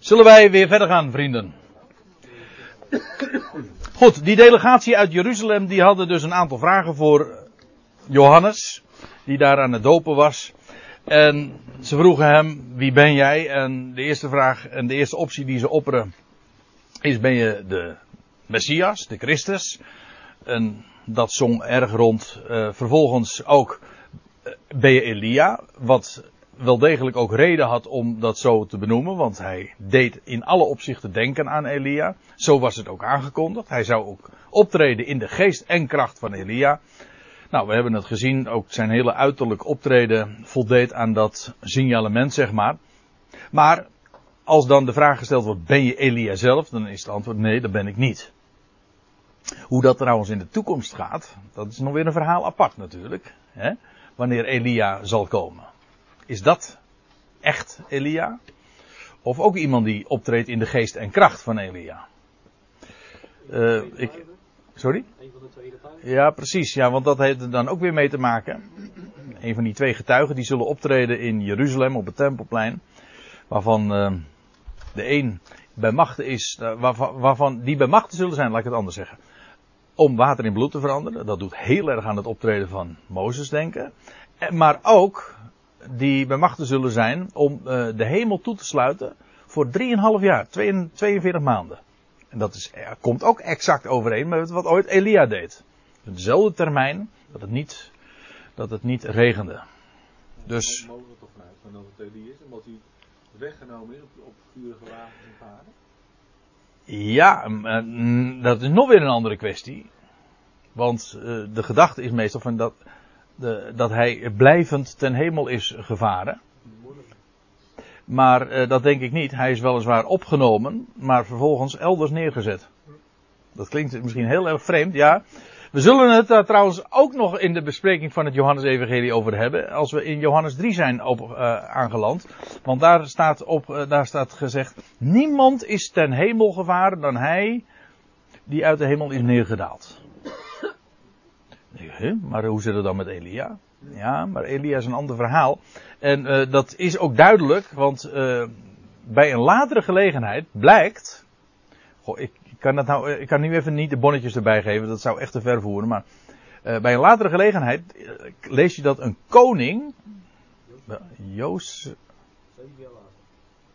Zullen wij weer verder gaan, vrienden? Goed, die delegatie uit Jeruzalem die hadden dus een aantal vragen voor Johannes, die daar aan het dopen was. En ze vroegen hem, wie ben jij? En de eerste vraag en de eerste optie die ze opperen is, ben je de Messias, de Christus? En dat zong erg rond. Uh, vervolgens ook, uh, ben je Elia? Wat wel degelijk ook reden had om dat zo te benoemen, want hij deed in alle opzichten denken aan Elia. Zo was het ook aangekondigd. Hij zou ook optreden in de geest en kracht van Elia. Nou, we hebben het gezien, ook zijn hele uiterlijk optreden voldeed aan dat signalement, zeg maar. Maar als dan de vraag gesteld wordt, ben je Elia zelf? Dan is het antwoord, nee, dat ben ik niet. Hoe dat trouwens in de toekomst gaat, dat is nog weer een verhaal apart natuurlijk. Hè? Wanneer Elia zal komen. Is dat echt Elia? Of ook iemand die optreedt in de geest en kracht van Elia? Uh, ik, sorry? Een van de twee getuigen? Ja, precies. Ja, want dat heeft er dan ook weer mee te maken. Een van die twee getuigen die zullen optreden in Jeruzalem op het Tempelplein. Waarvan uh, de een bij machten is, uh, waarvan, waarvan die bij machten zullen zijn, laat ik het anders zeggen. Om water in bloed te veranderen. Dat doet heel erg aan het optreden van Mozes denken. Maar ook die bij machten zullen zijn om uh, de hemel toe te sluiten voor 3,5 jaar, 42 maanden. En dat is, er komt ook exact overeen met wat ooit Elia deed. Dezelfde termijn dat het niet, dat het niet regende. Dus. Mogen we toch vanuit van dat het Elia is, omdat hij weggenomen is op, op vurige wagens en paarden? Ja, dat is nog weer een andere kwestie. Want uh, de gedachte is meestal van dat dat hij blijvend ten hemel is gevaren. Maar uh, dat denk ik niet. Hij is weliswaar opgenomen, maar vervolgens elders neergezet. Dat klinkt misschien heel erg vreemd, ja. We zullen het daar trouwens ook nog in de bespreking van het Johannes-evangelie over hebben. Als we in Johannes 3 zijn op, uh, aangeland. Want daar staat, op, uh, daar staat gezegd: Niemand is ten hemel gevaren dan hij die uit de hemel is neergedaald. Maar hoe zit het dan met Elia? Ja, maar Elia is een ander verhaal. En uh, dat is ook duidelijk, want uh, bij een latere gelegenheid blijkt. Goh, ik kan, dat nou, ik kan nu even niet de bonnetjes erbij geven, dat zou echt te ver voeren. Maar uh, bij een latere gelegenheid lees je dat een koning. Joos.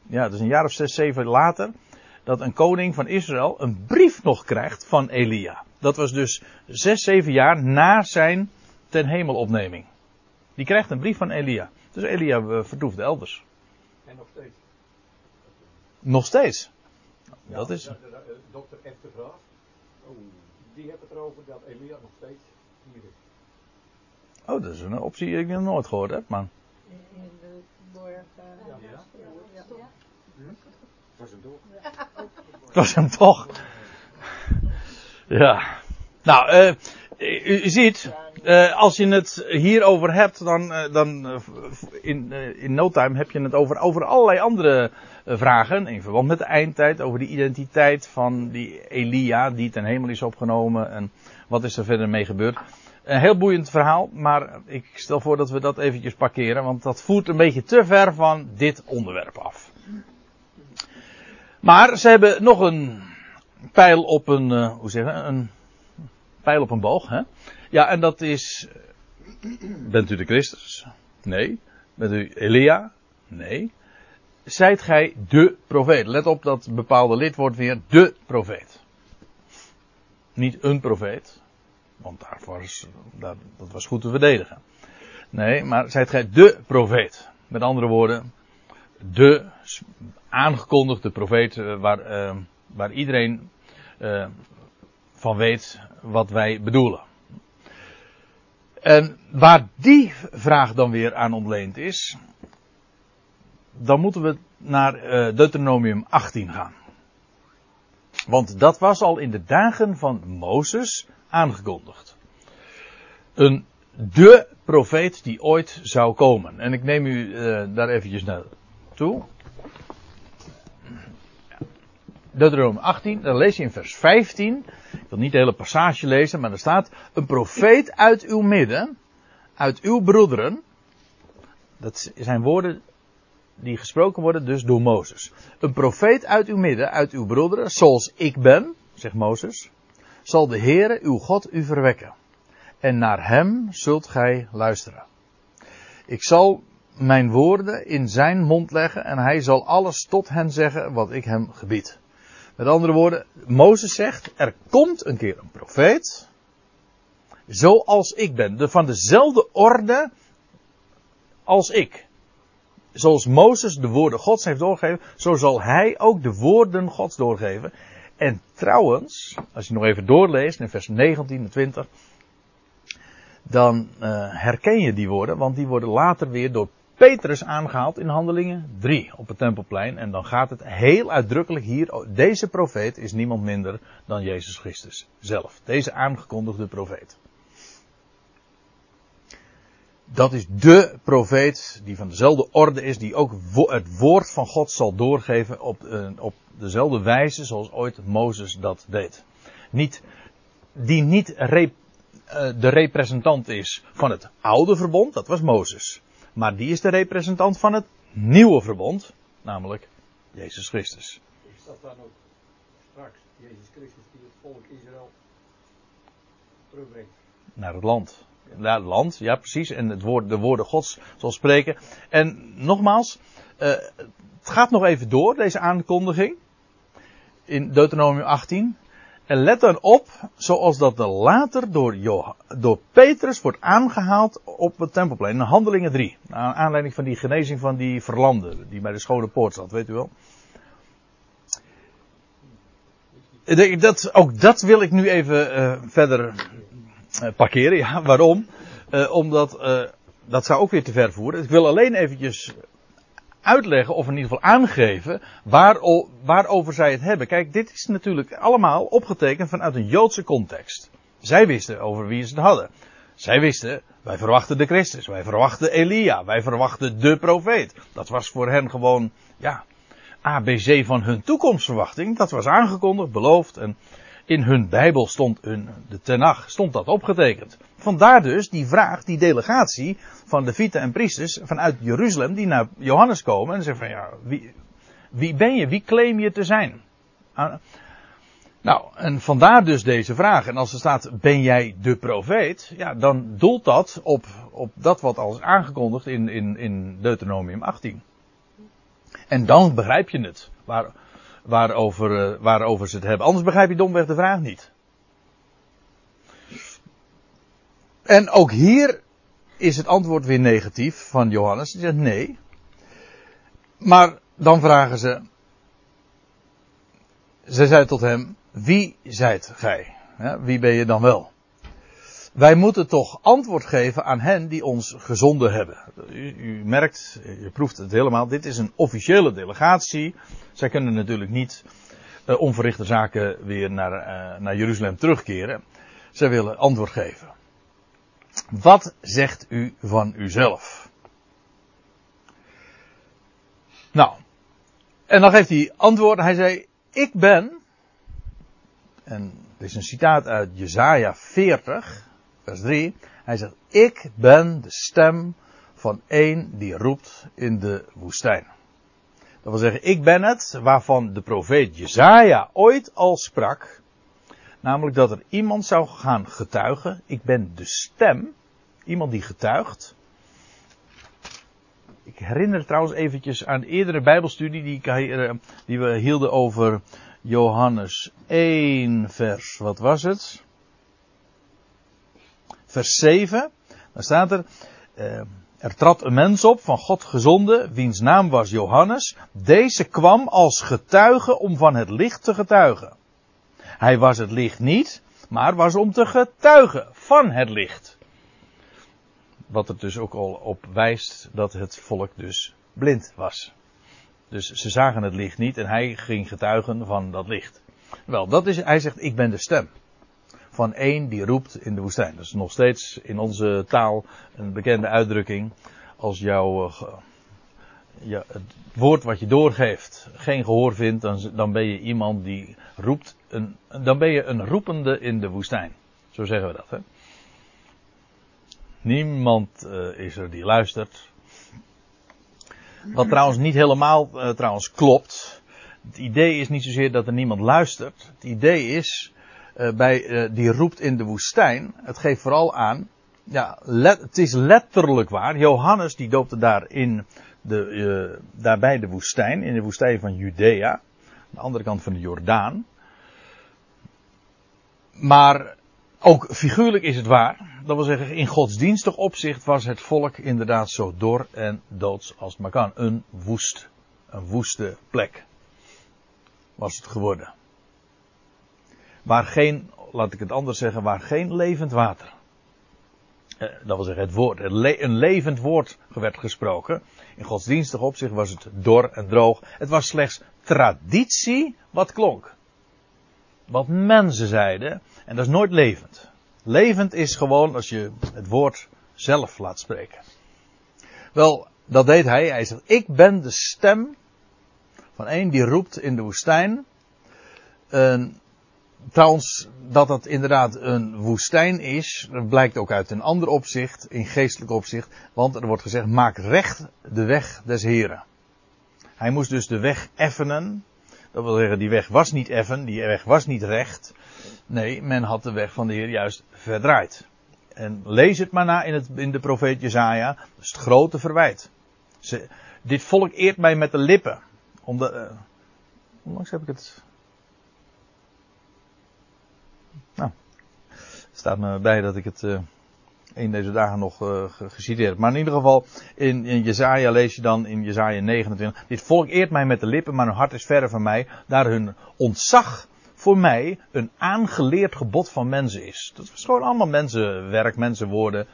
Ja, dus een jaar of zes, zeven later. Dat een koning van Israël een brief nog krijgt van Elia. Dat was dus zes, zeven jaar na zijn ten hemelopneming. Die krijgt een brief van Elia. Dus Elia uh, vertoefde elders. En nog steeds. Nog steeds. Ja, dat is. Dokter F. de Graaf. Oh, die heeft het erover dat Elia nog steeds hier is. Oh, dat is een optie die ik nog nooit gehoord heb, man. In de borg. Uh, ja. ja. ja. Was hem toch? Was hem toch? Ja. Nou, uh, u, ziet, uh, als je het hierover hebt, dan, uh, dan in, in no time heb je het over, over allerlei andere vragen. In verband met de eindtijd, over de identiteit van die Elia die ten hemel is opgenomen. En wat is er verder mee gebeurd. Een heel boeiend verhaal, maar ik stel voor dat we dat eventjes parkeren, want dat voert een beetje te ver van dit onderwerp af. Maar ze hebben nog een pijl op een, uh, hoe zeggen, een pijl op een boog, hè? Ja, en dat is, bent u de Christus? Nee. Bent u Elia? Nee. Zijt gij de profeet? Let op dat bepaalde lid wordt weer de profeet. Niet een profeet, want daar was, dat was goed te verdedigen. Nee, maar zijt gij de profeet? Met andere woorden, de aangekondigde profeet waar, uh, waar iedereen uh, van weet wat wij bedoelen. En waar die vraag dan weer aan ontleend is, dan moeten we naar uh, Deuteronomium 18 gaan. Want dat was al in de dagen van Mozes aangekondigd. Een de profeet die ooit zou komen. En ik neem u daar eventjes naartoe. Deuteronomium 18, dan lees je in vers 15. Ik wil niet de hele passage lezen, maar er staat: Een profeet uit uw midden, uit uw broederen. Dat zijn woorden die gesproken worden dus door Mozes. Een profeet uit uw midden, uit uw broederen, zoals ik ben, zegt Mozes, zal de Heere uw God u verwekken. En naar hem zult gij luisteren. Ik zal mijn woorden in zijn mond leggen en hij zal alles tot hen zeggen wat ik hem gebied. Met andere woorden, Mozes zegt, er komt een keer een profeet, zoals ik ben, van dezelfde orde als ik. Zoals Mozes de woorden Gods heeft doorgegeven, zo zal hij ook de woorden Gods doorgeven. En trouwens, als je nog even doorleest in vers 19 en 20, dan uh, herken je die woorden, want die worden later weer door Petrus aangehaald in Handelingen 3 op het Tempelplein. En dan gaat het heel uitdrukkelijk hier. Deze profeet is niemand minder dan Jezus Christus zelf. Deze aangekondigde profeet. Dat is de profeet die van dezelfde orde is, die ook het woord van God zal doorgeven op, uh, op dezelfde wijze zoals ooit Mozes dat deed. Niet, die niet uh, de representant is van het oude verbond, dat was Mozes. Maar die is de representant van het nieuwe verbond, namelijk Jezus Christus. Is dat dan ook straks Jezus Christus die het volk Israël terugbrengt? Naar het land. Naar het land, ja precies. En het woord, de woorden Gods zal spreken. En nogmaals, uh, het gaat nog even door, deze aankondiging. In Deuteronomium 18. En let dan op, zoals dat er later door, door Petrus wordt aangehaald op het tempelplein. In Handelingen 3. Naar aanleiding van die genezing van die verlamde. Die bij de Schone Poort zat, weet u wel. Dat, ook dat wil ik nu even uh, verder uh, parkeren. Ja, waarom? Uh, omdat dat zou ook weer te ver voeren. Ik wil alleen eventjes uitleggen of in ieder geval aangeven waar, waarover zij het hebben. Kijk, dit is natuurlijk allemaal opgetekend vanuit een Joodse context. Zij wisten over wie ze het hadden. Zij wisten, wij verwachten de Christus, wij verwachten Elia, wij verwachten de profeet. Dat was voor hen gewoon, ja, ABC van hun toekomstverwachting. Dat was aangekondigd, beloofd en in hun Bijbel stond hun, de Tenach, stond dat opgetekend. Vandaar dus die vraag, die delegatie van Levieten en priesters vanuit Jeruzalem die naar Johannes komen en zeggen van ja, wie, wie ben je? Wie claim je te zijn? Nou, en vandaar dus deze vraag. En als er staat, ben jij de profeet? Ja, dan doelt dat op, op dat wat al is aangekondigd in, in, in Deuteronomium 18. En dan begrijp je het, waar, waarover, uh, waarover ze het hebben. Anders begrijp je domweg de vraag niet. En ook hier is het antwoord weer negatief van Johannes. Hij zegt nee. Maar dan vragen ze. Ze zei tot hem: Wie zijt gij? Wie ben je dan wel? Wij moeten toch antwoord geven aan hen die ons gezonden hebben. U, u, merkt, je proeft het helemaal. Dit is een officiële delegatie. Zij kunnen natuurlijk niet uh, onverrichte zaken weer naar, uh, naar Jeruzalem terugkeren. Zij willen antwoord geven. Wat zegt u van uzelf? Nou, en dan geeft hij antwoord. Hij zei, ik ben, en dit is een citaat uit Jesaja 40, vers 3. Hij zegt, ik ben de stem van één die roept in de woestijn. Dat wil zeggen, ik ben het waarvan de profeet Jezaja ooit al sprak. Namelijk dat er iemand zou gaan getuigen. Ik ben de stem. Iemand die getuigt. Ik herinner trouwens eventjes aan de eerdere bijbelstudie die, eh, die we hielden over Johannes 1 vers, wat was het? Vers 7. Dan staat er, eh, er trad een mens op van God gezonden, wiens naam was Johannes. Deze kwam als getuige om van het licht te getuigen. Hij was het licht niet, maar was om te getuigen van het licht. Wat er dus ook al op wijst dat het volk dus blind was. Dus ze zagen het licht niet en hij ging getuigen van dat licht. Wel, dat is, hij zegt, ik ben de stem. Van één die roept in de woestijn. Dat is nog steeds in onze taal een bekende uitdrukking. Als jouw, uh, ja, het woord wat je doorgeeft geen gehoor vindt, dan, dan ben je iemand die roept, een, dan ben je een roepende in de woestijn. Zo zeggen we dat, hè. Niemand uh, is er die luistert. Wat trouwens niet helemaal uh, trouwens klopt. Het idee is niet zozeer dat er niemand luistert. Het idee is, uh, bij, uh, die roept in de woestijn. Het geeft vooral aan. Ja, het is letterlijk waar. Johannes die doopte daar in de, daarbij de woestijn. In de woestijn van Judea. Aan de andere kant van de Jordaan. Maar ook figuurlijk is het waar. Dat wil zeggen, in godsdienstig opzicht was het volk inderdaad zo dor en doods als het maar kan. Een woest, een woeste plek was het geworden. Waar geen, laat ik het anders zeggen, waar geen levend water. Eh, dat wil zeggen, het woord, een levend woord werd gesproken. In godsdienstig opzicht was het dor en droog. Het was slechts traditie wat klonk. Wat mensen zeiden, en dat is nooit levend. Levend is gewoon als je het woord zelf laat spreken. Wel, dat deed hij. Hij zegt, ik ben de stem van een die roept in de woestijn. Uh, trouwens, dat het inderdaad een woestijn is, dat blijkt ook uit een ander opzicht, in geestelijk opzicht. Want er wordt gezegd, maak recht de weg des Heren. Hij moest dus de weg effenen. Dat wil zeggen, die weg was niet effen, die weg was niet recht. Nee, men had de weg van de Heer juist verdraaid. En lees het maar na in, het, in de profeet Jezaja. Dat is het grote verwijt. Ze, dit volk eert mij met de lippen. Omdat, uh, onlangs heb ik het. Nou, staat me bij dat ik het uh, in deze dagen nog uh, geciteerd heb. Maar in ieder geval, in, in Jezaja lees je dan in Jezaja 29. Dit volk eert mij met de lippen, maar hun hart is verre van mij. Daar hun ontzag voor mij een aangeleerd gebod van mensen is. Dat is gewoon allemaal mensenwerk, mensenwoorden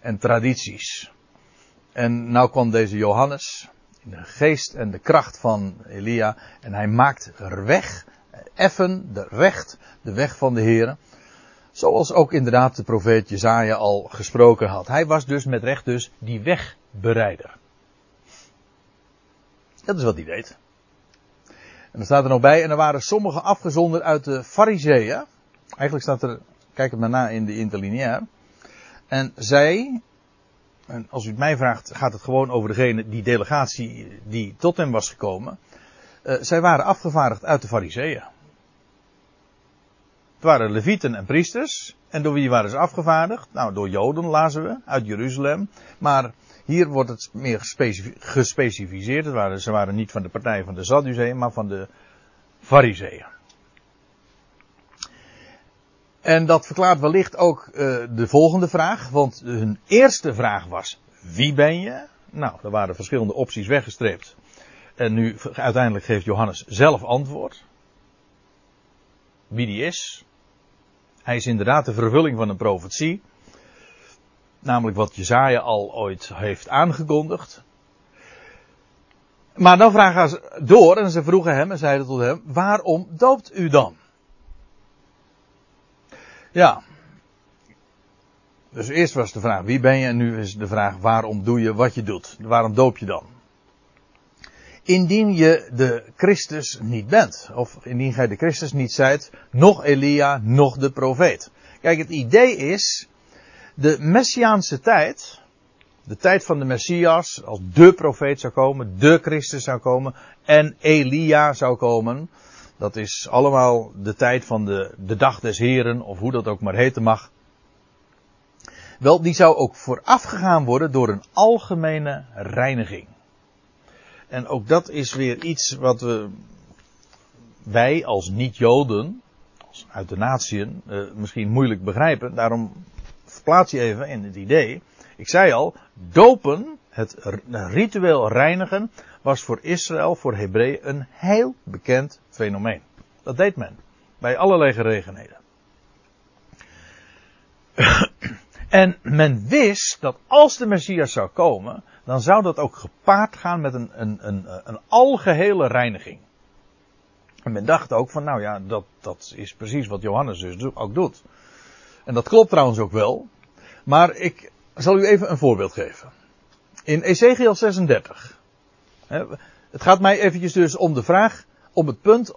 en tradities. En nou kwam deze Johannes in de geest en de kracht van Elia en hij maakt er weg, effen, de recht, de weg van de Heer. Zoals ook inderdaad de profeet Jezaja al gesproken had. Hij was dus met recht dus die wegbereider. Dat is wat hij deed. En er staat er nog bij, en er waren sommigen afgezonderd uit de fariseeën. Eigenlijk staat er, kijk het maar na in de interlineair. En zij, en als u het mij vraagt, gaat het gewoon over degene, die delegatie die tot hem was gekomen. Uh, zij waren afgevaardigd uit de fariseeën. Het waren levieten en priesters. En door wie waren ze afgevaardigd? Nou, door Joden lazen we, uit Jeruzalem. Maar hier wordt het meer gespecificeerd. Het waren, ze waren niet van de partij van de Sadduceeën, maar van de Fariseeën. En dat verklaart wellicht ook uh, de volgende vraag. Want hun eerste vraag was: wie ben je? Nou, er waren verschillende opties weggestreept. En nu uiteindelijk geeft Johannes zelf antwoord. Wie die is. Hij is inderdaad de vervulling van een profetie. Namelijk wat Jezaja al ooit heeft aangekondigd. Maar dan vragen ze door en ze vroegen hem en zeiden tot hem, waarom doopt u dan? Ja. Dus eerst was de vraag, wie ben je? En nu is de vraag, waarom doe je wat je doet? Waarom doop je dan? Indien je de Christus niet bent, of indien gij de Christus niet zijt, nog Elia, nog de profeet. Kijk, het idee is, de Messiaanse tijd, de tijd van de Messias, als de profeet zou komen, de Christus zou komen en Elia zou komen. Dat is allemaal de tijd van de, de dag des Heren, of hoe dat ook maar heten mag. Wel, die zou ook voorafgegaan worden door een algemene reiniging. En ook dat is weer iets wat we, wij als niet-Joden, als uit de natieën, eh, misschien moeilijk begrijpen. Daarom plaats je even in het idee. Ik zei al, dopen, het ritueel reinigen, was voor Israël, voor Hebreeën, een heel bekend fenomeen. Dat deed men. Bij allerlei gelegenheden. en men wist dat als de Messias zou komen, dan zou dat ook gepaard gaan met een, een, een, een algehele reiniging. En men dacht ook van, nou ja, dat, dat is precies wat Johannes dus ook doet. En dat klopt trouwens ook wel. Maar ik zal u even een voorbeeld geven. In Ezekiel 36. Het gaat mij eventjes dus om de vraag, om het punt,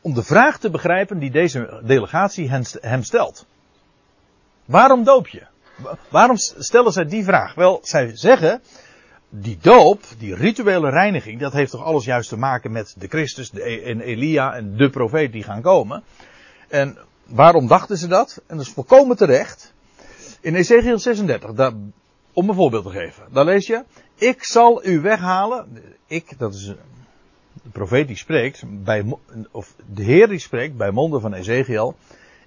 om de vraag te begrijpen die deze delegatie hem stelt. Waarom doop je? Waarom stellen zij die vraag? Wel, zij zeggen, die doop, die rituele reiniging, dat heeft toch alles juist te maken met de Christus de, E- en Elia en de profeet die gaan komen. En waarom dachten ze dat? En dat is volkomen terecht. In Ezekiel 36, daar, om een voorbeeld te geven, daar lees je, ik zal u weghalen, ik, dat is de profeet die spreekt, bij, of de Heer die spreekt bij monden van Ezekiel,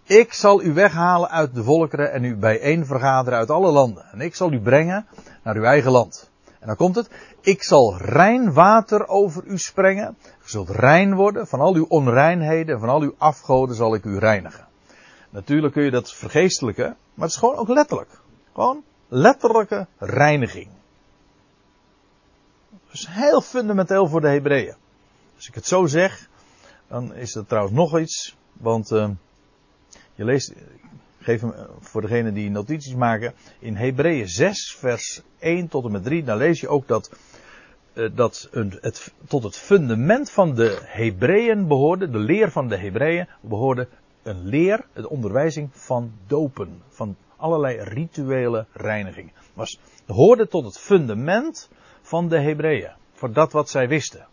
ik zal u weghalen uit de volkeren en u bijeen vergaderen uit alle landen. En ik zal u brengen naar uw eigen land. En dan komt het. Ik zal rein water over u sprengen. U zult rein worden. Van al uw onreinheden, van al uw afgoden zal ik u reinigen. Natuurlijk kun je dat vergeestelijken. Maar het is gewoon ook letterlijk. Gewoon letterlijke reiniging. Dat is heel fundamenteel voor de Hebreeën. Als ik het zo zeg, dan is dat trouwens nog iets. Want uh, je leest, geef hem voor degene die notities maken, in Hebreeën 6, vers 1 tot en met 3, dan lees je ook dat, uh, dat het, tot het fundament van de Hebreeën behoorde, de leer van de Hebreeën behoorde een leer, de onderwijzing van dopen, van allerlei rituele reiniging. Was, hoorde tot het fundament van de Hebreeën, voor dat wat zij wisten.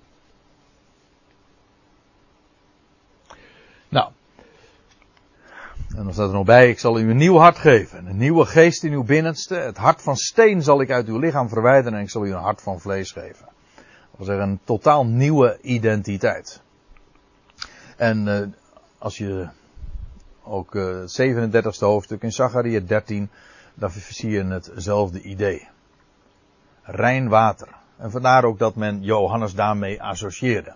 Nou, en dan staat er nog bij, ik zal u een nieuw hart geven. Een nieuwe geest in uw binnenste. Het hart van steen zal ik uit uw lichaam verwijderen en ik zal u een hart van vlees geven. Dat wil zeggen een totaal nieuwe identiteit. En uh, als je ook het 37e hoofdstuk in Zachariah 13, dan zie je hetzelfde idee. Rein water. En vandaar ook dat men Johannes daarmee associeerde.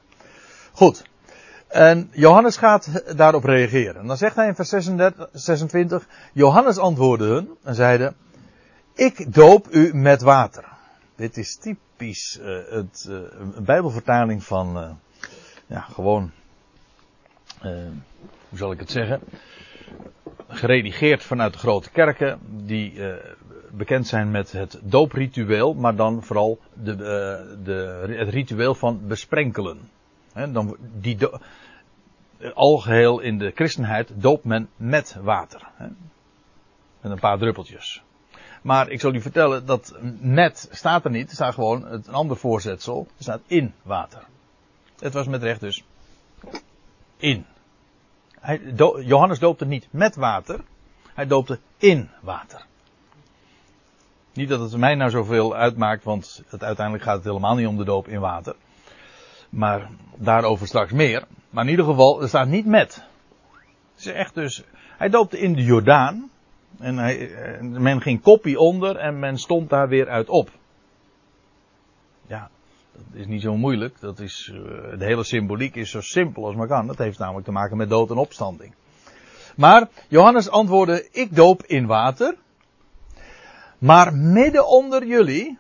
Goed. En Johannes gaat daarop reageren. En dan zegt hij in vers 36, 26, Johannes antwoordde hun en zeide, ik doop u met water. Dit is typisch uh, het, uh, een bijbelvertaling van, uh, ja, gewoon, hoe zal ik het zeggen, geredigeerd vanuit de grote kerken, die bekend zijn met het doopritueel, maar dan vooral de, de, het ritueel van besprenkelen. He, dan, die algeheel in de christenheid doopt men met water. He, met een paar druppeltjes. Maar ik zal u vertellen dat met staat er niet. Er staat gewoon een ander voorzetsel. Er staat in water. Het was met recht dus in. Hij, Johannes doopte niet met water. Hij doopte in water. Niet dat het mij nou zoveel uitmaakt, want het, uiteindelijk gaat het helemaal niet om de doop in water. Maar daarover straks meer. Maar in ieder geval, er staat niet met. Het is echt dus. Hij doopte in de Jordaan. En hij, men ging koppie onder en men stond daar weer uit op. Ja, dat is niet zo moeilijk. Dat is, de hele symboliek is zo simpel als maar kan. Dat heeft namelijk te maken met dood en opstanding. Maar Johannes antwoordde: Ik doop in water. Maar midden onder jullie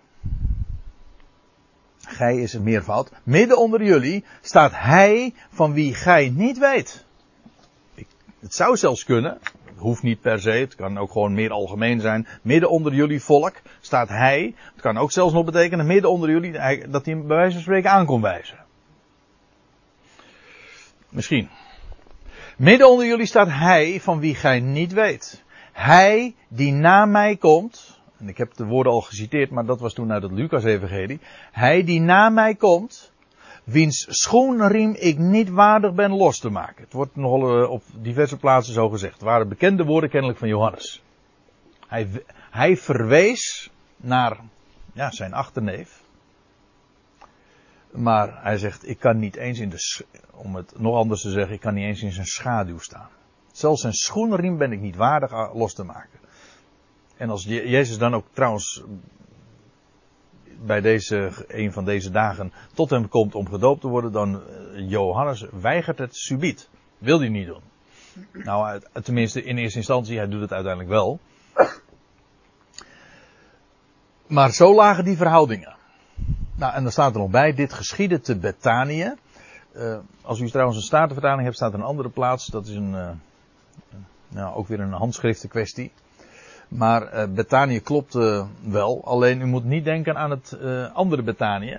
gij is het meervoud, midden onder jullie staat hij van wie gij niet weet. Ik, het zou zelfs kunnen, het hoeft niet per se, het kan ook gewoon meer algemeen zijn. Midden onder jullie volk staat hij, het kan ook zelfs nog betekenen midden onder jullie, dat hij bij wijze van spreken aan kon wijzen. Misschien. Midden onder jullie staat hij van wie gij niet weet. Hij die na mij komt, en ik heb de woorden al geciteerd, maar dat was toen uit het Lucas-evangelie. Hij die na mij komt, wiens schoenriem ik niet waardig ben los te maken. Het wordt nogal op diverse plaatsen zo gezegd. Het waren bekende woorden kennelijk van Johannes. Hij, hij verwees naar ja, zijn achterneef. Maar hij zegt, ik kan niet eens in de, om het nog anders te zeggen, ik kan niet eens in zijn schaduw staan. Zelfs zijn schoenriem ben ik niet waardig los te maken. En als Jezus dan ook trouwens bij deze, een van deze dagen tot hem komt om gedoopt te worden, dan Johannes weigert het subiet. Wil hij niet doen. Nou, tenminste in eerste instantie, hij doet het uiteindelijk wel. Maar zo lagen die verhoudingen. Nou, en dan staat er nog bij, dit geschiedde te Betanië. Uh, als u trouwens een statenvertaling hebt, staat er een andere plaats. Dat is een, uh, nou, ook weer een handschriften kwestie. Maar uh, Betanië klopt wel. Alleen u moet niet denken aan het uh, andere Betanië.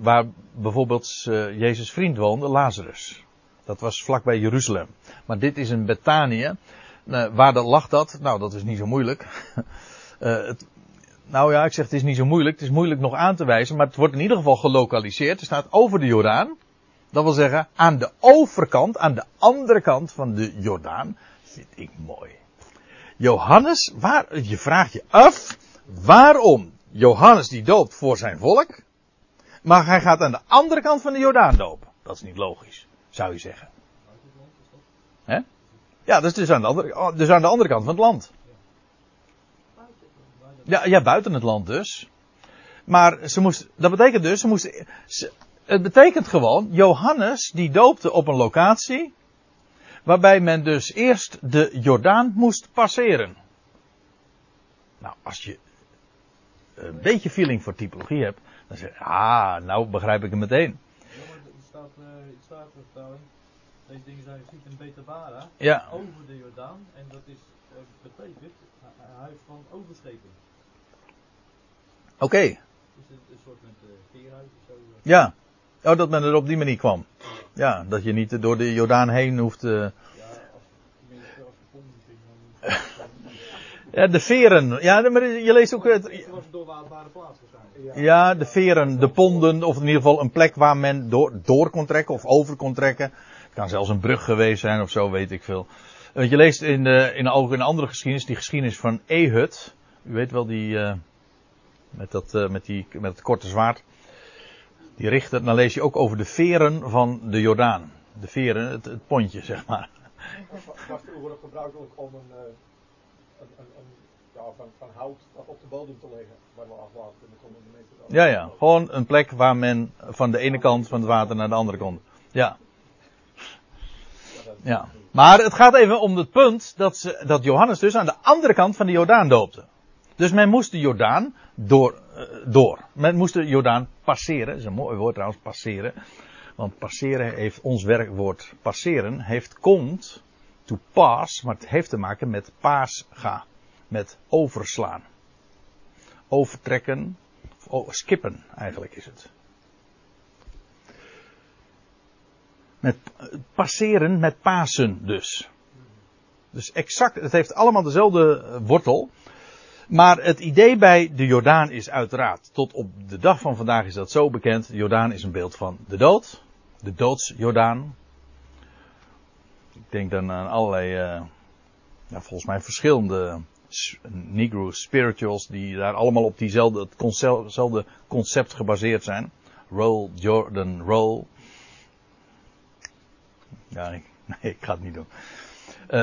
waar bijvoorbeeld Jezus' vriend woonde, Lazarus. Dat was vlakbij Jeruzalem. Maar dit is een Betanië. waar dat lag dat? Nou, dat is niet zo moeilijk. het, nou ja, ik zeg het is niet zo moeilijk. Het is moeilijk nog aan te wijzen, maar het wordt in ieder geval gelokaliseerd. Er staat over de Jordaan. Dat wil zeggen, aan de overkant, aan de andere kant van de Jordaan. Vind ik mooi. Johannes, waar, je vraagt je af, waarom Johannes die doopt voor zijn volk, maar hij gaat aan de andere kant van de Jordaan dopen. Dat is niet logisch, zou je zeggen. Hè? Ja, dat dus aan, de andere, dus aan de andere kant van het land. Ja, ja, buiten het land dus. Maar ze moest, dat betekent dus, ze moest, het betekent gewoon, Johannes die doopte op een locatie, waarbij men dus eerst de Jordaan moest passeren. Nou, als je een beetje feeling voor typologie hebt, dan zeg je, ah, nou begrijp ik het meteen. Statenvertaling, deze dingen zijn gezien in Betabara, Ja, over de Jordaan, en dat is, uh, betekent, hu- huis van overscheping. oké. Dus een, een soort met uh, of zo. eh. Ja. Oh, dat men er op die manier kwam. Ja, dat je niet door de Jordaan heen hoeft. eh, Ja, de Ja, veren. Ja, maar je leest ook het. het was een doorwaardbare plaats waarschijnlijk. Ja, de veren, de ponden, of in ieder geval een plek waar men door, door kon trekken of over kon trekken. Het kan zelfs een brug geweest zijn of zo, weet ik veel. Want je leest in, de, in, ook in andere geschiedenis, die geschiedenis van Ehud. U weet wel die, eh, met, dat, eh, met, die, met het korte zwaard. Die richter, dan lees je ook over de veren van de Jordaan. De veren, het, het pontje, zeg maar. was vroeger ook gebruikelijk om een, eh, een, een, een ja, van, van hout op de bodem te leggen, waar we afwater en dan konden de mensen dan- Ja, ja. Gewoon een plek waar men van de ene kant van het water naar de andere kon. Ja. Ja. Maar het gaat even om het punt dat, ze, dat Johannes dus aan de andere kant van de Jordaan doopte. Dus men moest de Jordaan door, eh, door. Men moest de Jordaan passeren. Dat is een mooi woord trouwens, passeren. Want passeren heeft, ons werkwoord passeren, heeft komt to pass, maar het heeft te maken met paasga. Met overslaan. Overtrekken, Oh, skippen eigenlijk is het. Met passeren met Pasen dus. Dus exact, het heeft allemaal dezelfde wortel. Maar het idee bij de Jordaan is uiteraard, tot op de dag van vandaag is dat zo bekend. De Jordaan is een beeld van de dood. De doodsjordaan. Ik denk dan aan allerlei, eh, volgens mij verschillende Negro spirituals die daar allemaal op diezelfde, concept, concept gebaseerd zijn. Roll, Jordan, roll. Ja, ik, nee, ik ga het niet doen. Eh,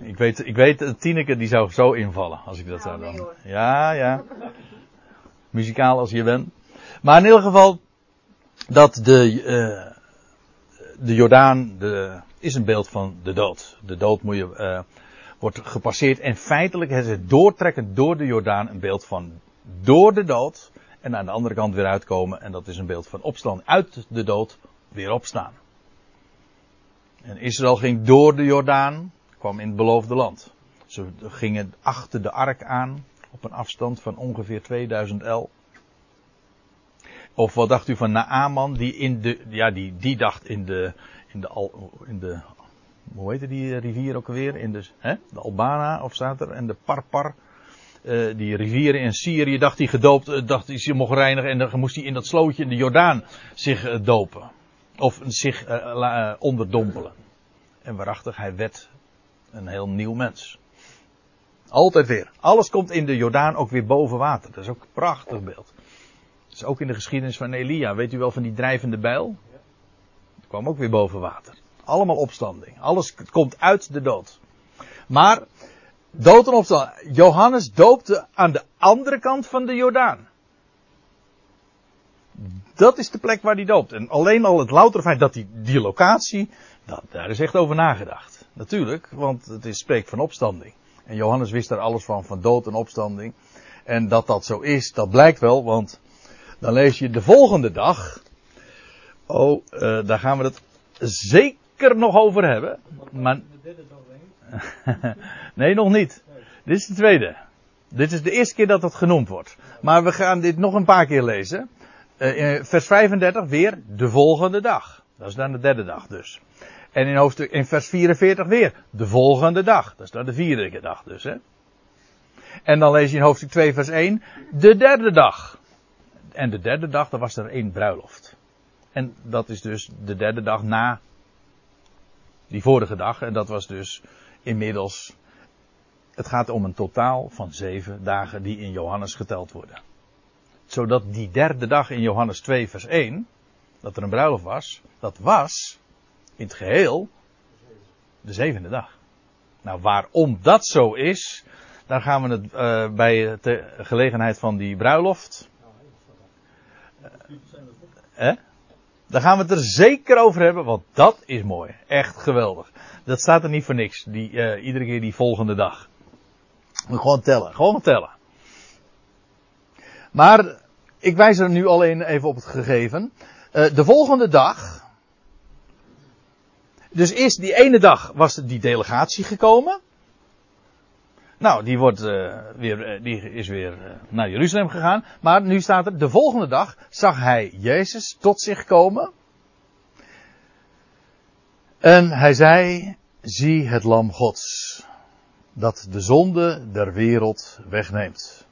ik weet, ik weet, Tineke die zou zo invallen als ik dat zou nee, doen. Ja, ja. Muzikaal als je bent. Maar in ieder geval, dat de, eh, de Jordaan de, is een beeld van de dood. De dood moet je, eh, wordt gepasseerd. En feitelijk is het doortrekken door de Jordaan een beeld van door de dood. En aan de andere kant weer uitkomen. En dat is een beeld van opstaan uit de dood weer opstaan. En Israël ging door de Jordaan, kwam in het beloofde land. Ze gingen achter de ark aan, op een afstand van ongeveer 2000 el. Of wat dacht u van Naaman, die in de, ja, die, die dacht in de, in de, in de, hoe heette die rivier ook alweer? In de, hè? de Albana, of staat er? En de Parpar. Eh, die rivieren in Syrië dacht hij gedoopt, eh, dacht hij zich mocht reinigen en dan moest hij in dat slootje in de Jordaan zich eh, dopen. Of zich onderdompelen. En waarachtig, hij werd een heel nieuw mens. Altijd weer. Alles komt in de Jordaan ook weer boven water. Dat is ook een prachtig beeld. Dat is ook in de geschiedenis van Elia. Weet u wel van die drijvende bijl? Dat kwam ook weer boven water. Allemaal opstanding. Alles komt uit de dood. Maar, dood en opstanding. Johannes doopte aan de andere kant van de Jordaan. Dat is de plek waar hij doopt. En alleen al het louter feit dat die, die locatie, dat, daar is echt over nagedacht. Natuurlijk, want het is, spreekt van opstanding. En Johannes wist daar alles van, van dood en opstanding. En dat dat zo is, dat blijkt wel, want dan lees je de volgende dag. Oh, eh, daar gaan we het zeker nog over hebben. Maar, nee, nog niet. Dit is de tweede. Dit is de eerste keer dat het genoemd wordt. Maar we gaan dit nog een paar keer lezen. Eh, vers 35 weer de volgende dag. Dat is dan de derde dag dus. En in, hoofdstuk, in vers 44 weer de volgende dag. Dat is dan de vierde dag dus. Hè? En dan lees je in hoofdstuk 2 vers 1, de derde dag. En de derde dag, dan was er één bruiloft. En dat is dus de derde dag na die vorige dag. En dat was dus inmiddels, het gaat om een totaal van zeven dagen die in Johannes geteld worden. Zodat die derde dag in Johannes 2 vers 1, dat er een bruiloft was, dat was in het geheel de zevende dag. Nou, waarom dat zo is, daar gaan we het uh, bij de gelegenheid van die bruiloft. Uh, daar gaan we het er zeker over hebben, want dat is mooi. Echt geweldig. Dat staat er niet voor niks, die, uh, iedere keer die volgende dag. Gewoon tellen, gewoon tellen. Maar, ik wijs er nu alleen even op het gegeven. de volgende dag, dus eerst die ene dag was die delegatie gekomen. Nou, die, wordt, uh, weer, die is weer uh, naar Jeruzalem gegaan. Maar nu staat er, de volgende dag zag hij Jezus tot zich komen. En hij zei, zie het lam Gods, dat de zonde der wereld wegneemt.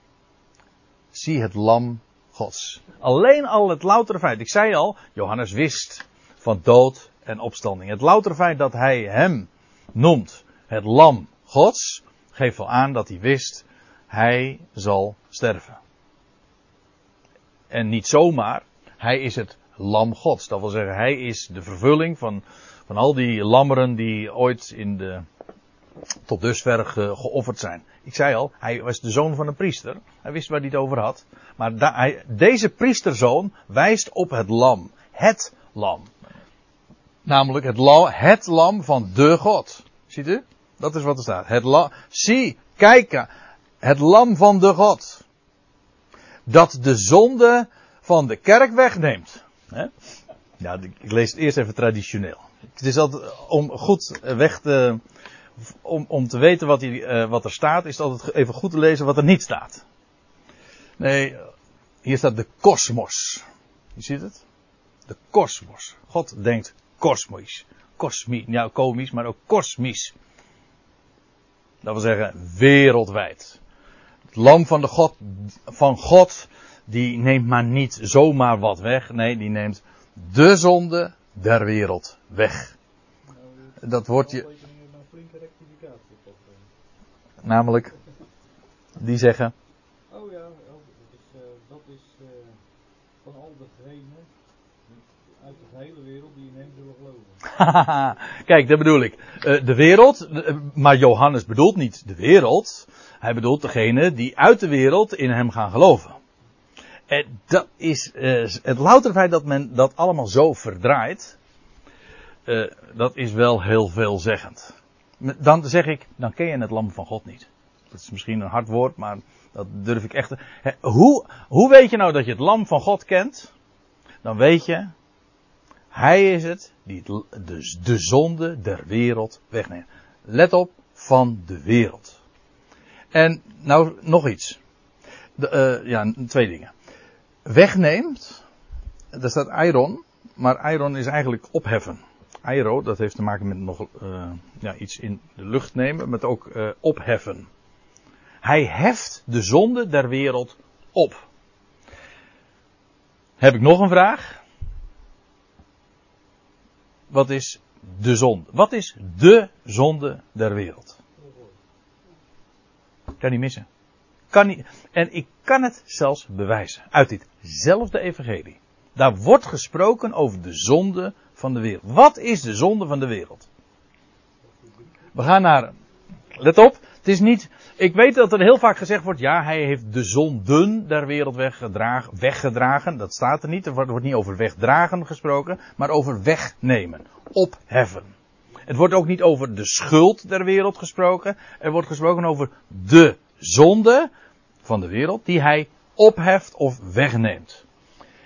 Zie het lam Gods. Alleen al het loutere feit, ik zei al, Johannes wist van dood en opstanding. Het loutere feit dat hij hem noemt het lam Gods, geeft wel aan dat hij wist, hij zal sterven. En niet zomaar, hij is het lam Gods. Dat wil zeggen, hij is de vervulling van, van al die lammeren die ooit in de, tot dusver ge, geofferd zijn. Ik zei al, hij was de zoon van een priester. Hij wist waar hij het over had. Maar hij, deze priesterzoon wijst op het lam. Het lam. Namelijk het het lam van de God. Ziet u? Dat is wat er staat. Het lam, zie, kijk, het lam van de God. Dat de zonde van de kerk wegneemt. Ja, ik lees het eerst even traditioneel. Het is altijd om goed weg te, om, om te weten wat, uh, wat er staat, is het altijd even goed te lezen wat er niet staat. Nee, hier staat de kosmos. Je ziet het? De kosmos. God denkt kosmisch. Kosmisch, ja komisch, maar ook kosmisch. Dat wil zeggen wereldwijd. Het lam van, de God, van God, die neemt maar niet zomaar wat weg. Nee, die neemt de zonde der wereld weg. Dat wordt je. Namelijk, die zeggen. Oh ja, dat is, uh, dat is uh, van al degenen uit de hele wereld die in hem zullen geloven. Kijk, dat bedoel ik. Uh, de wereld, maar Johannes bedoelt niet de wereld. Hij bedoelt degene die uit de wereld in hem gaan geloven. En dat is uh, het louter feit dat men dat allemaal zo verdraait. Dat is wel heel veelzeggend. Dan zeg ik, dan ken je het lam van God niet. Dat is misschien een hard woord, maar dat durf ik echt. Hoe, hoe weet je nou dat je het lam van God kent? Dan weet je, hij is het die de, de zonde der wereld wegneemt. Let op, van de wereld. En nou nog iets. De, uh, ja, twee dingen. Wegneemt, daar staat iron, maar iron is eigenlijk opheffen. Aero, dat heeft te maken met nog uh, ja, iets in de lucht nemen, met ook uh, opheffen. Hij heft de zonde der wereld op. Heb ik nog een vraag? Wat is de zonde? Wat is de zonde der wereld? Kan niet missen. Kan niet, en ik kan het zelfs bewijzen. Uit ditzelfde evangelie. Daar wordt gesproken over de zonde van de wereld. Wat is de zonde van de wereld? We gaan naar. Let op, het is niet. Ik weet dat er heel vaak gezegd wordt, ja, hij heeft de zonden der wereld weggedragen, weggedragen. Dat staat er niet. Er wordt niet over wegdragen gesproken, maar over wegnemen, opheffen. Het wordt ook niet over de schuld der wereld gesproken. Er wordt gesproken over de zonde van de wereld die hij opheft of wegneemt.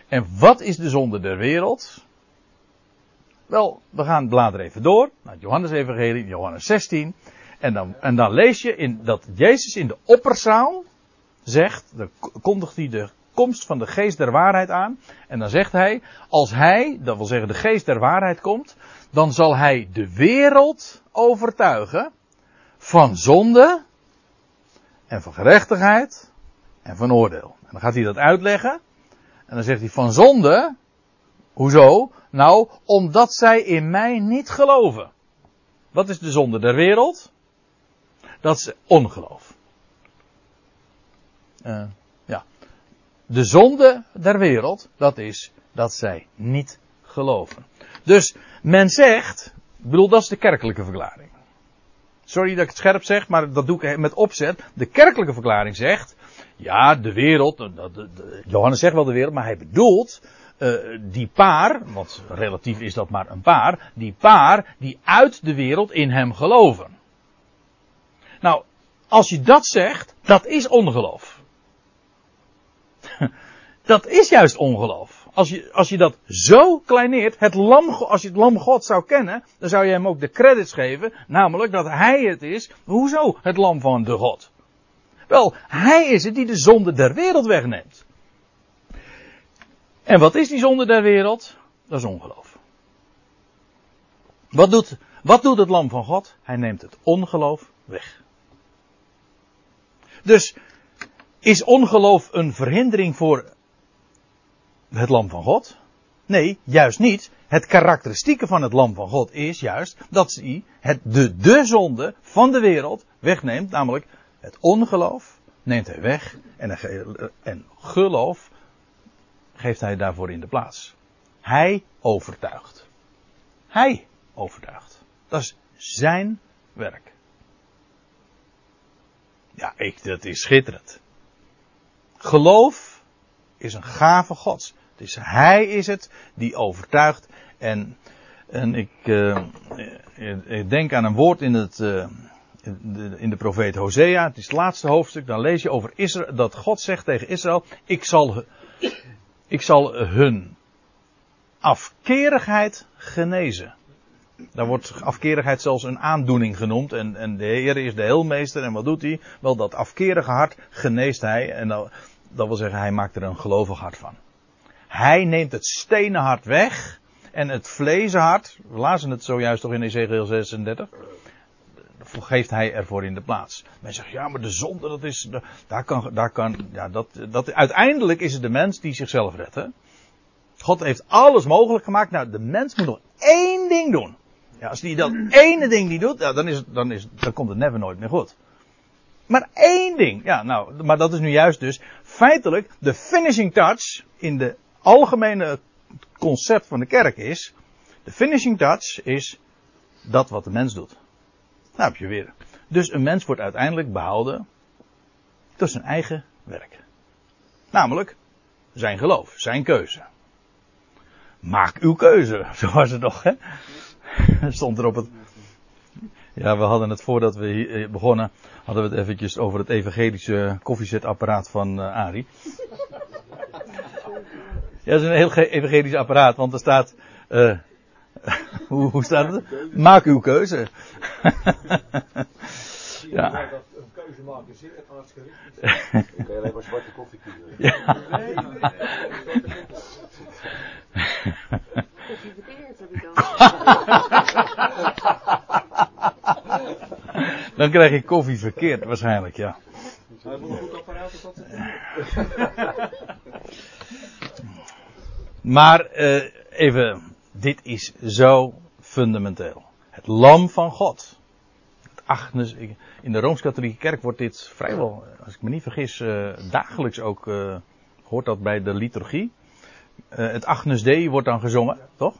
En wat is de zonde der wereld? Wel, we gaan bladeren even door naar Johannes Evangelie, Johannes 16. En dan, en dan lees je in, dat Jezus in de opperzaal zegt, dan kondigt hij de komst van de geest der waarheid aan. En dan zegt hij, als hij, dat wil zeggen de geest der waarheid komt, dan zal hij de wereld overtuigen van zonde en van gerechtigheid en van oordeel. En dan gaat hij dat uitleggen. En dan zegt hij van zonde. Hoezo? Nou, omdat zij in mij niet geloven. Wat is de zonde der wereld? Dat is ongeloof. Uh, ja. De zonde der wereld, dat is dat zij niet geloven. Dus men zegt, ik bedoel, dat is de kerkelijke verklaring. Sorry dat ik het scherp zeg, maar dat doe ik met opzet. De kerkelijke verklaring zegt, ja, de wereld, Johannes zegt wel de wereld, maar hij bedoelt uh, die paar, want relatief is dat maar een paar, die paar die uit de wereld in hem geloven. Nou, als je dat zegt, dat is ongeloof. dat is juist ongeloof. Als je, als je dat zo kleineert, het lam, als je het lam God zou kennen, dan zou je hem ook de credits geven, namelijk dat hij het is. Hoezo het lam van de God? Wel, hij is het die de zonde der wereld wegneemt. En wat is die zonde der wereld? Dat is ongeloof. Wat doet, wat doet het lam van God? Hij neemt het ongeloof weg. Dus is ongeloof een verhindering voor het lam van God? Nee, juist niet. Het karakteristieke van het lam van God is juist dat hij het, de, de zonde van de wereld wegneemt, namelijk het ongeloof neemt hij weg en, en geloof geeft hij daarvoor in de plaats. Hij overtuigt. Hij overtuigt. Dat is zijn werk. Ja, ik, dat is schitterend. Geloof is een gave gods. Is, hij is het die overtuigt. En, en ik, uh, ik denk aan een woord in het, uh, in de profeet Hosea. Het is het laatste hoofdstuk. Dan lees je over Israël, dat God zegt tegen Israël: Ik zal, ik zal hun afkerigheid genezen. Daar wordt afkerigheid zelfs een aandoening genoemd. En, en de Heer is de heelmeester. En wat doet hij? Wel, dat afkerige hart geneest hij. En dat, dat wil zeggen, hij maakt er een gelovig hart van. Hij neemt het stenen hart weg. En het vleeshart, we lazen het zojuist toch in Ezekiel 36 geeft hij ervoor in de plaats. Men zegt, ja, maar de zonde, dat is, daar kan, daar kan, ja, dat, dat, uiteindelijk is het de mens die zichzelf redt? God heeft alles mogelijk gemaakt. Nou, de mens moet nog één ding doen. Ja, als hij dat ene ding niet doet, ja, dan, is het, dan, is, dan komt het never nooit meer goed. Maar één ding. Ja, nou, maar dat is nu juist dus feitelijk de finishing touch in de algemene concept van de kerk is. De finishing touch is dat wat de mens doet. Nou heb je weer. Dus een mens wordt uiteindelijk behouden door zijn eigen werk. Namelijk zijn geloof, zijn keuze. Maak uw keuze, zo was het nog, hè? Stond er op het. Ja, we hadden het voordat we hier eh, begonnen, hadden we het eventjes over het evangelische koffiezetapparaat van uh, Ari. Ja, dat is een heel evangelisch apparaat, want er staat, uh, hoe, hoe staat het? Maak uw keuze. ja. Dat een keuze maken zeer Ik kan alleen maar zwarte koffie kiezen. Ja. Dan. Krijg ik koffie verkeerd waarschijnlijk, ja. Maar uh, even, dit is zo fundamenteel. Het lam van God. Het in de Rooms-Katholieke Kerk wordt dit vrijwel, als ik me niet vergis, uh, dagelijks ook, uh, hoort dat bij de liturgie. Uh, het Agnes Dei wordt dan gezongen, toch?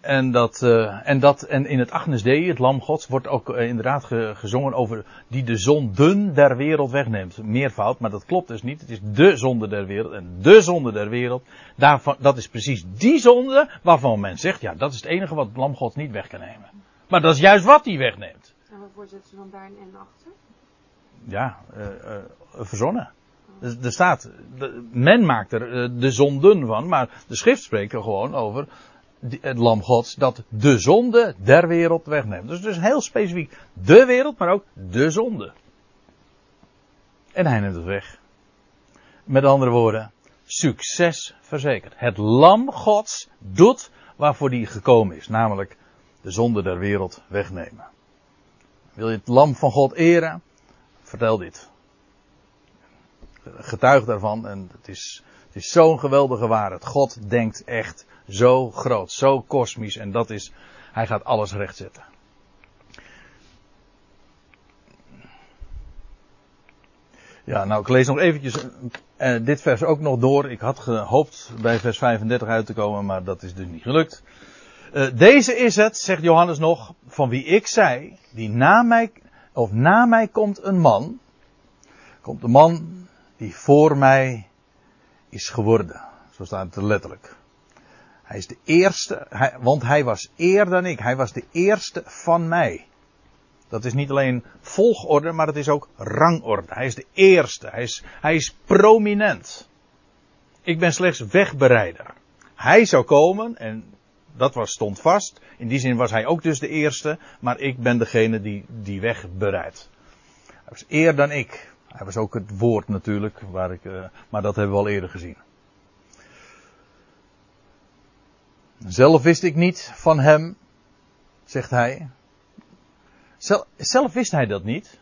En dat, uh, en dat, en in het Agnes Dei, het Lam Gods, wordt ook uh, inderdaad ge, gezongen over die de zonden der wereld wegneemt. Meervoud, maar dat klopt dus niet. Het is de zonde der wereld. En de zonde der wereld, daarvan, dat is precies die zonde waarvan men zegt, ja, dat is het enige wat het Lam Gods niet weg kan nemen. Maar dat is juist wat hij wegneemt. En waarvoor zetten ze dan daar een N achter? Ja, uh, verzonnen. Er staat, men maakt er de zonden van, maar de schrift spreekt gewoon over het lam gods dat de zonde der wereld wegneemt. Dus, dus heel specifiek de wereld, maar ook de zonde. En hij neemt het weg. Met andere woorden, succes verzekerd. Het lam gods doet waarvoor hij gekomen is, namelijk de zonde der wereld wegnemen. Wil je het lam van God eren? Vertel dit. Getuig daarvan en het is, het is zo'n geweldige waarheid. God denkt echt zo groot, zo kosmisch en dat is, hij gaat alles rechtzetten. Ja, nou ik lees nog eventjes uh, dit vers ook nog door. Ik had gehoopt bij vers 35 uit te komen, maar dat is dus niet gelukt. Uh, deze is het, zegt Johannes nog, van wie ik zei, die na mij, of na mij komt een man, komt een man die voor mij is geworden. Zo staat het letterlijk. Hij is de eerste, want hij was eer dan ik. Hij was de eerste van mij. Dat is niet alleen volgorde, maar het is ook rangorde. Hij is de eerste. Hij is, hij is prominent. Ik ben slechts wegbereider. Hij zou komen en dat was, stond vast. In die zin was hij ook dus de eerste, maar ik ben degene die die weg bereidt. Hij was eer dan ik. Hij was ook het woord natuurlijk, waar ik, uh, maar dat hebben we al eerder gezien. Zelf wist ik niet van hem, zegt hij. Zelf, wist hij dat niet.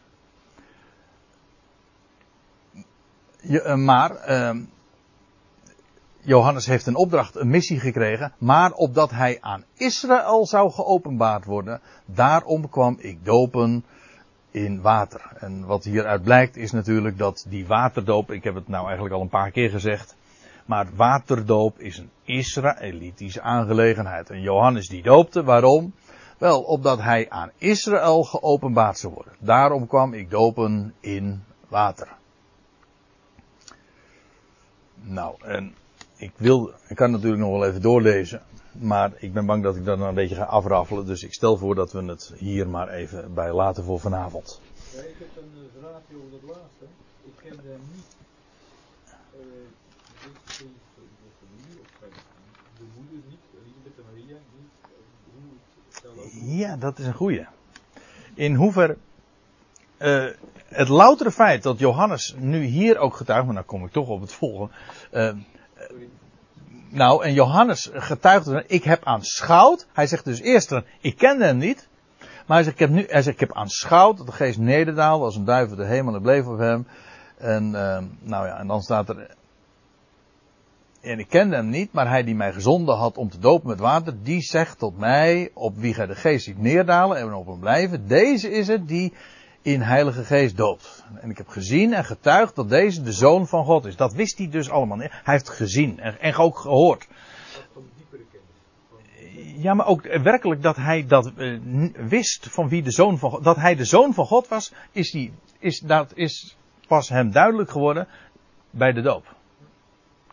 Je, uh, maar uh, Johannes heeft een opdracht, een missie gekregen, maar opdat hij aan Israël zou geopenbaard worden, daarom kwam ik dopen in water. En wat hieruit blijkt is natuurlijk dat die waterdoop, ik heb het nou eigenlijk al een paar keer gezegd, maar waterdoop is een Israëlitische aangelegenheid. En Johannes die doopte, waarom? Wel, opdat hij aan Israël geopenbaard zou worden. Daarom kwam ik dopen in water. Nou, en ik wil, ik kan natuurlijk nog wel even doorlezen, maar ik ben bang dat ik dat een beetje ga afraffelen, dus ik stel voor dat we het hier maar even bij laten voor vanavond. Ja, ik heb een uh, vraagje over dat laatste. Ik kende hem niet. Uh, de familie of de moeder niet, Elisabeth en Maria niet. Hoe het. Ja, dat is een goeie. In hoeverre uh, het loutere feit dat Johannes nu hier ook getuigt, maar dan kom ik toch op het volgende. Uh, nou, en Johannes getuigde, ik heb aanschouwd. Hij zegt dus eerst, ik kende hem niet. Maar hij zegt, ik heb, nu, hij zegt, ik heb aanschouwd dat de geest nederdaalde als een duivel de hemel en bleef op hem. En, uh, nou ja, en dan staat er, en ik kende hem niet, maar hij die mij gezonden had om te dopen met water, die zegt tot mij, op wie gij de geest ziet neerdalen en op hem blijven, deze is het die in Heilige Geest doopt. En ik heb gezien en getuigd dat deze de Zoon van God is. Dat wist hij dus allemaal. Hij heeft gezien en, ook gehoord. Ja, maar ook werkelijk dat hij dat uh, wist van wie de Zoon van God, dat hij de Zoon van God was, is, die, is, dat is pas hem duidelijk geworden bij de doop.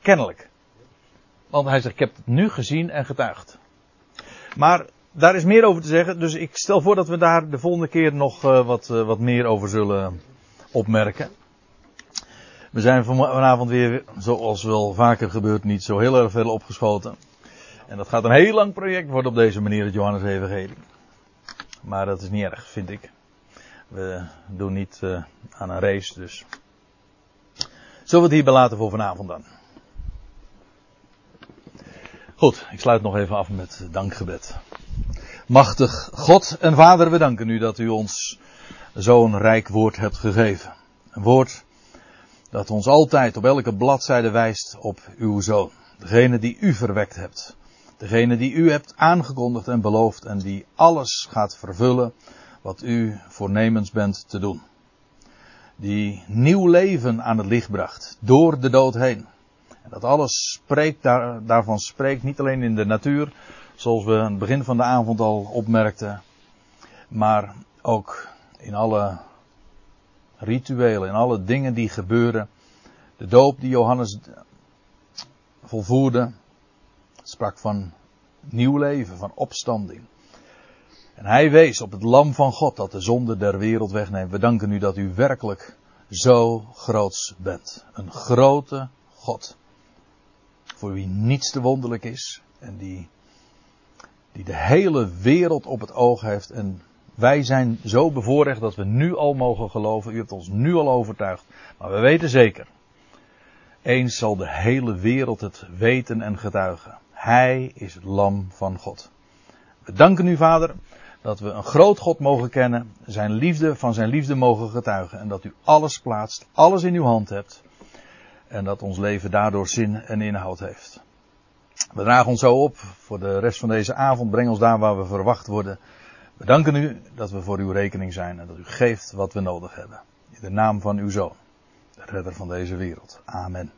Kennelijk. Want hij zegt, ik heb het nu gezien en getuigd. Maar daar is meer over te zeggen, dus ik stel voor dat we daar de volgende keer nog uh, wat, uh, wat meer over zullen opmerken. We zijn vanavond weer, zoals wel vaker gebeurt, niet zo heel erg veel opgeschoten. En dat gaat een heel lang project worden op deze manier, het Johannes Evangelie. Maar dat is niet erg, vind ik. We doen niet uh, aan een race, dus. Zullen we het hierbij laten voor vanavond dan? Goed, ik sluit nog even af met dankgebed. Machtig God en Vader, we danken u dat u ons zo'n rijk woord hebt gegeven. Een woord dat ons altijd op elke bladzijde wijst op uw zoon. Degene die u verwekt hebt. Degene die u hebt aangekondigd en beloofd en die alles gaat vervullen wat u voornemens bent te doen. Die nieuw leven aan het licht bracht, door de dood heen. En dat alles spreekt, daar, daarvan spreekt, niet alleen in de natuur, zoals we aan het begin van de avond al opmerkten, maar ook in alle rituelen, in alle dingen die gebeuren. De doop die Johannes volvoerde, sprak van nieuw leven, van opstanding. En hij wees op het lam van God dat de zonde der wereld wegneemt. We danken u dat u werkelijk zo groots bent. Een grote God. Voor wie niets te wonderlijk is. En die, die de hele wereld op het oog heeft. En wij zijn zo bevoorrecht dat we nu al mogen geloven. U hebt ons nu al overtuigd. Maar we weten zeker. Eens zal de hele wereld het weten en getuigen. Hij is het lam van God. We danken u, Vader, Dat we een groot God mogen kennen, zijn liefde van zijn liefde mogen getuigen. En dat u alles plaatst, alles in uw hand hebt. En dat ons leven daardoor zin en inhoud heeft. We dragen ons zo op voor de rest van deze avond. Breng ons daar waar we verwacht worden. We danken u dat we voor uw rekening zijn en dat u geeft wat we nodig hebben. In de naam van uw zoon, de redder van deze wereld. Amen.